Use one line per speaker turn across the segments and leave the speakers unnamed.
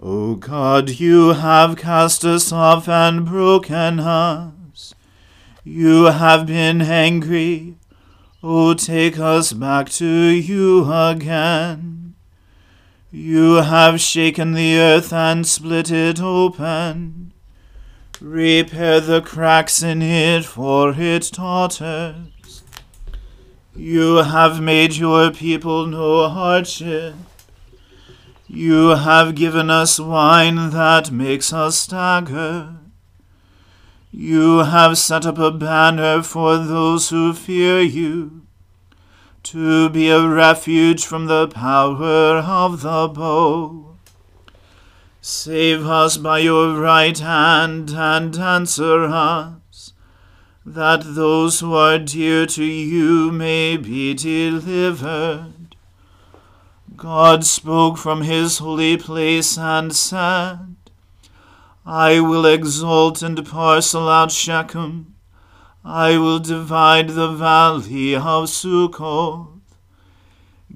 O God, you have cast us off and broken us. You have been angry. O take us back to you again. You have shaken the earth and split it open. Repair the cracks in it, for it totters. You have made your people know hardship. You have given us wine that makes us stagger. You have set up a banner for those who fear you, to be a refuge from the power of the bow. Save us by your right hand and answer us, that those who are dear to you may be delivered. God spoke from his holy place and said, I will exalt and parcel out Shechem. I will divide the valley of Succoth.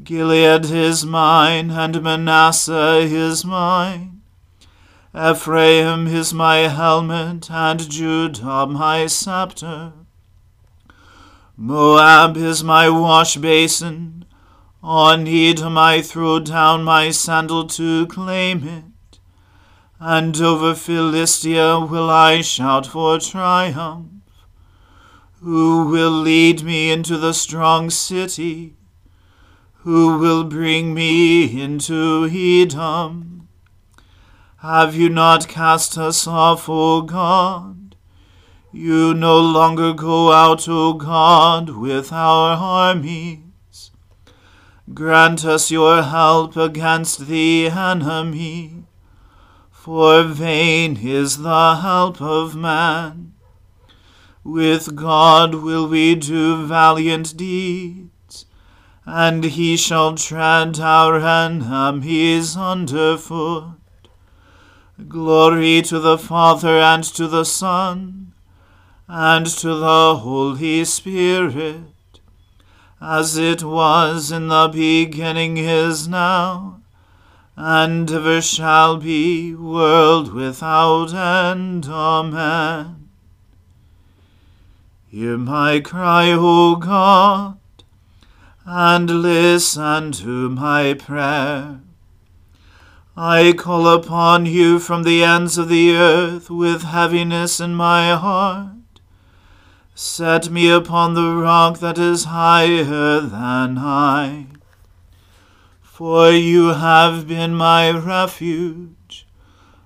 Gilead is mine, and Manasseh is mine. Ephraim is my helmet, and Judah my scepter. Moab is my wash basin, on Edom I throw down my sandal to claim it, and over Philistia will I shout for triumph. Who will lead me into the strong city? who will bring me into Edom? Have you not cast us off, O God? You no longer go out, O God, with our armies. Grant us your help against the enemy, for vain is the help of man. With God will we do valiant deeds and he shall tread our enemies under foot. Glory to the Father and to the Son and to the Holy Spirit, as it was in the beginning is now, and ever shall be, world without end. Amen. Hear my cry, O God and listen to my prayer. I call upon you from the ends of the earth with heaviness in my heart. Set me upon the rock that is higher than I. For you have been my refuge,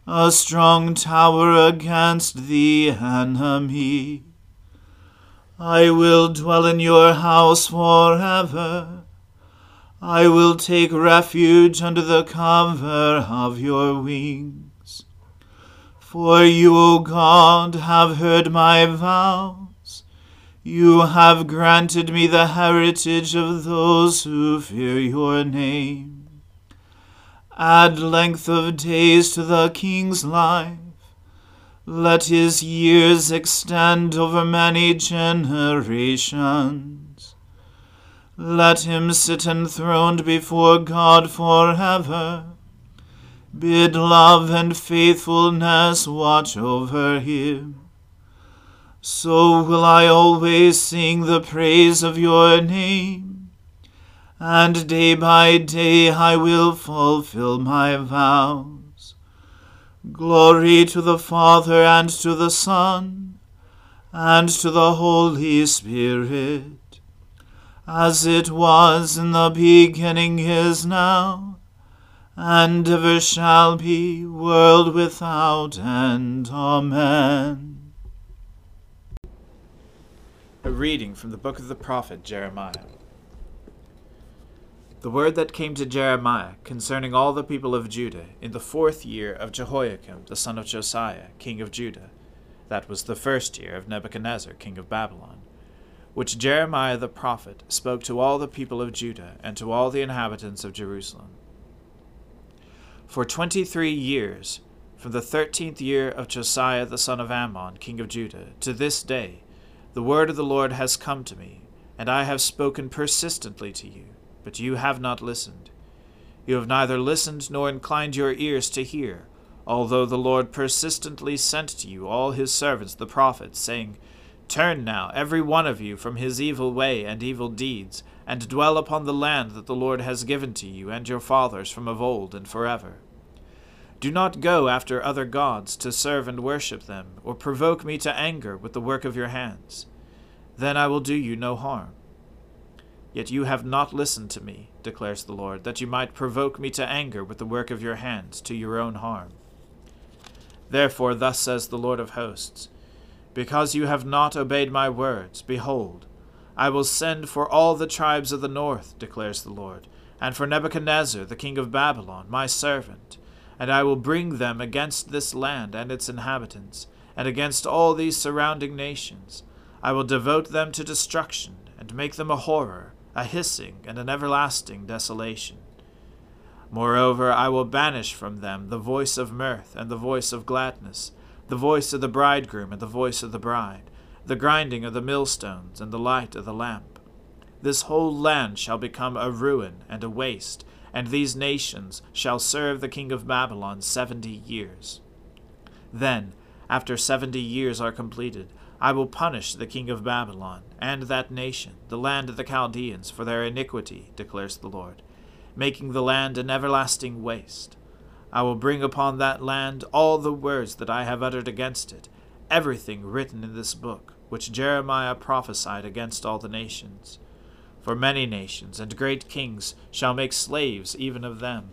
a strong tower against the enemy. I will dwell in your house forever. I will take refuge under the cover of your wings. For you, O God, have heard my vows. You have granted me the heritage of those who fear your name. Add length of days to the king's life let his years extend over many generations. Let him sit enthroned before God forever. Bid love and faithfulness watch over him. So will I always sing the praise of your name, and day by day I will fulfill my vow. Glory to the Father and to the Son and to the Holy Spirit, as it was in the beginning is now, and ever shall be, world without end. Amen.
A reading from the book of the prophet Jeremiah. The word that came to Jeremiah concerning all the people of Judah in the fourth year of Jehoiakim the son of Josiah, king of Judah, that was the first year of Nebuchadnezzar, king of Babylon, which Jeremiah the prophet spoke to all the people of Judah and to all the inhabitants of Jerusalem. For twenty three years, from the thirteenth year of Josiah the son of Amon, king of Judah, to this day, the word of the Lord has come to me, and I have spoken persistently to you but you have not listened. You have neither listened nor inclined your ears to hear, although the Lord persistently sent to you all his servants the prophets, saying, Turn now, every one of you, from his evil way and evil deeds, and dwell upon the land that the Lord has given to you and your fathers from of old and forever. Do not go after other gods to serve and worship them, or provoke me to anger with the work of your hands. Then I will do you no harm. Yet you have not listened to me, declares the Lord, that you might provoke me to anger with the work of your hands, to your own harm. Therefore, thus says the Lord of hosts Because you have not obeyed my words, behold, I will send for all the tribes of the north, declares the Lord, and for Nebuchadnezzar, the king of Babylon, my servant, and I will bring them against this land and its inhabitants, and against all these surrounding nations. I will devote them to destruction, and make them a horror a hissing and an everlasting desolation. Moreover, I will banish from them the voice of mirth and the voice of gladness, the voice of the bridegroom and the voice of the bride, the grinding of the millstones and the light of the lamp. This whole land shall become a ruin and a waste, and these nations shall serve the king of Babylon seventy years. Then, after seventy years are completed, I will punish the king of Babylon, and that nation, the land of the Chaldeans, for their iniquity, declares the Lord, making the land an everlasting waste. I will bring upon that land all the words that I have uttered against it, everything written in this book, which Jeremiah prophesied against all the nations. For many nations and great kings shall make slaves even of them,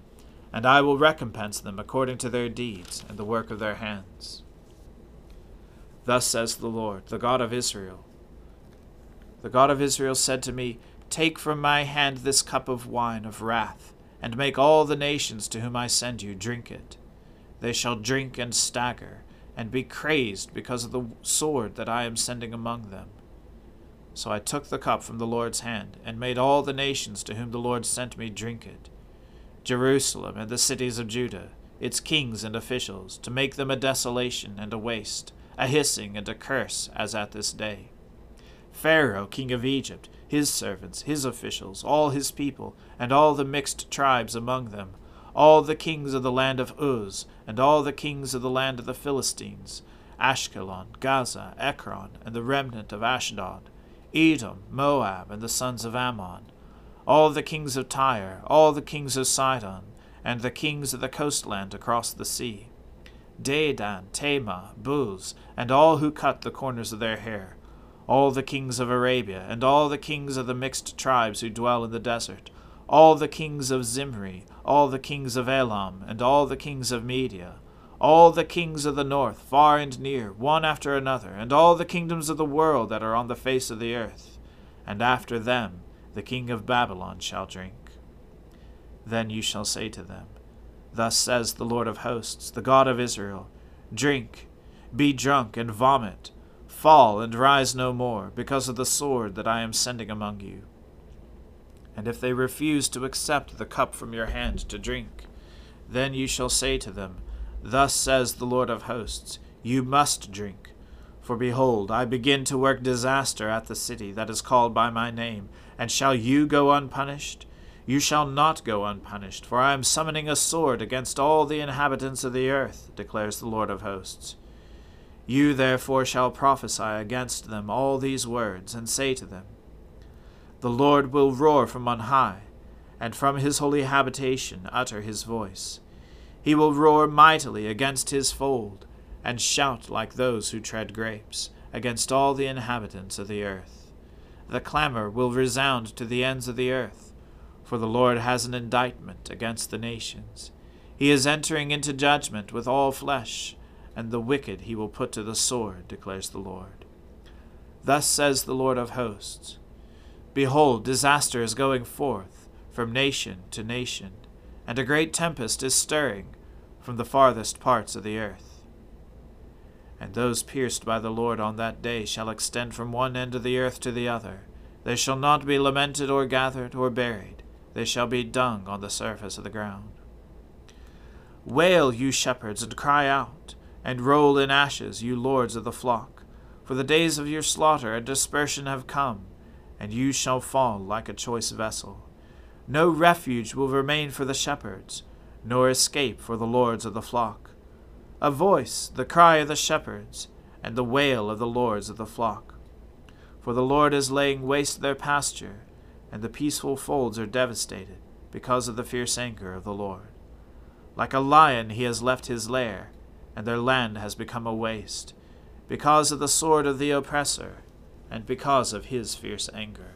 and I will recompense them according to their deeds and the work of their hands. Thus says the Lord, the God of Israel. The God of Israel said to me, Take from my hand this cup of wine of wrath, and make all the nations to whom I send you drink it. They shall drink and stagger, and be crazed because of the sword that I am sending among them. So I took the cup from the Lord's hand, and made all the nations to whom the Lord sent me drink it Jerusalem and the cities of Judah, its kings and officials, to make them a desolation and a waste, a hissing and a curse, as at this day. Pharaoh, king of Egypt, his servants, his officials, all his people, and all the mixed tribes among them, all the kings of the land of Uz, and all the kings of the land of the Philistines, Ashkelon, Gaza, Ekron, and the remnant of Ashdod, Edom, Moab, and the sons of Ammon, all the kings of Tyre, all the kings of Sidon, and the kings of the coastland across the sea, Dedan, Tema, Buz, and all who cut the corners of their hair, all the kings of Arabia, and all the kings of the mixed tribes who dwell in the desert, all the kings of Zimri, all the kings of Elam, and all the kings of Media, all the kings of the north, far and near, one after another, and all the kingdoms of the world that are on the face of the earth. And after them the king of Babylon shall drink. Then you shall say to them, Thus says the Lord of hosts, the God of Israel Drink, be drunk, and vomit, fall and rise no more, because of the sword that I am sending among you. And if they refuse to accept the cup from your hand to drink, then you shall say to them, Thus says the Lord of hosts, You must drink. For behold, I begin to work disaster at the city that is called by my name, and shall you go unpunished? You shall not go unpunished, for I am summoning a sword against all the inhabitants of the earth, declares the Lord of hosts. You therefore shall prophesy against them all these words, and say to them, The Lord will roar from on high, and from his holy habitation utter his voice. He will roar mightily against his fold, and shout like those who tread grapes, against all the inhabitants of the earth. The clamor will resound to the ends of the earth, for the Lord has an indictment against the nations. He is entering into judgment with all flesh, and the wicked he will put to the sword, declares the Lord. Thus says the Lord of hosts Behold, disaster is going forth from nation to nation and a great tempest is stirring from the farthest parts of the earth. And those pierced by the Lord on that day shall extend from one end of the earth to the other. They shall not be lamented or gathered or buried. They shall be dung on the surface of the ground. Wail, you shepherds, and cry out, and roll in ashes, you lords of the flock. For the days of your slaughter and dispersion have come, and you shall fall like a choice vessel. No refuge will remain for the shepherds, nor escape for the lords of the flock. A voice, the cry of the shepherds, and the wail of the lords of the flock. For the Lord is laying waste their pasture, and the peaceful folds are devastated because of the fierce anger of the Lord. Like a lion he has left his lair, and their land has become a waste, because of the sword of the oppressor, and because of his fierce anger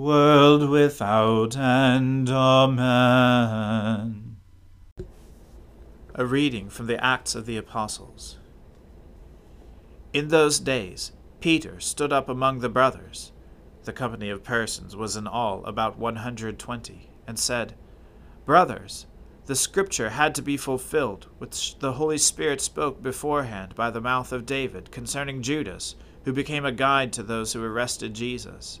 world without end. Amen.
A reading from the Acts of the Apostles. In those days, Peter stood up among the brothers. The company of persons was in all about one hundred twenty, and said, Brothers, the scripture had to be fulfilled, which the Holy Spirit spoke beforehand by the mouth of David concerning Judas, who became a guide to those who arrested Jesus.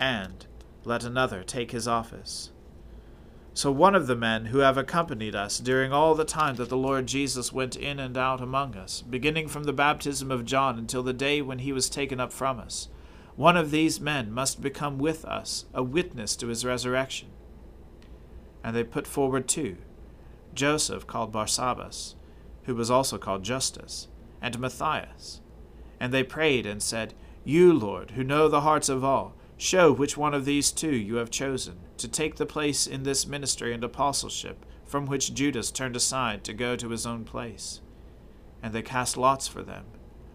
and let another take his office. So one of the men who have accompanied us during all the time that the Lord Jesus went in and out among us, beginning from the baptism of John until the day when he was taken up from us, one of these men must become with us a witness to his resurrection. And they put forward two Joseph, called Barsabbas, who was also called Justus, and Matthias. And they prayed and said, You, Lord, who know the hearts of all, show which one of these two you have chosen to take the place in this ministry and apostleship from which Judas turned aside to go to his own place. And they cast lots for them,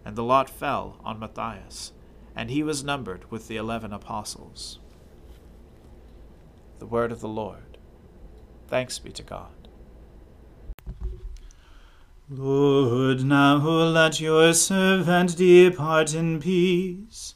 and the lot fell on Matthias, and he was numbered with the eleven apostles. The word of the Lord. Thanks be to God.
Lord, now let your servant depart in peace,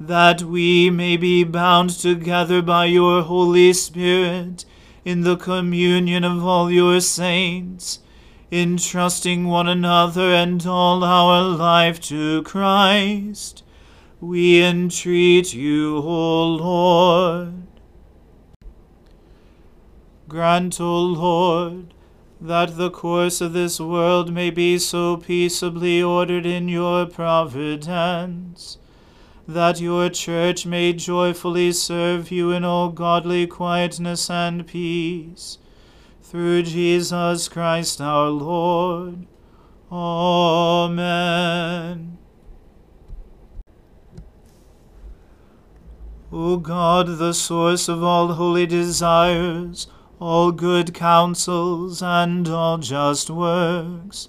that we may be bound together by your Holy Spirit in the communion of all your saints, entrusting one another and all our life to Christ. We entreat you, O Lord. Grant, O Lord, that the course of this world may be so peaceably ordered in your providence that your church may joyfully serve you in all godly quietness and peace. Through Jesus Christ our Lord. Amen. O God, the source of all holy desires, all good counsels, and all just works,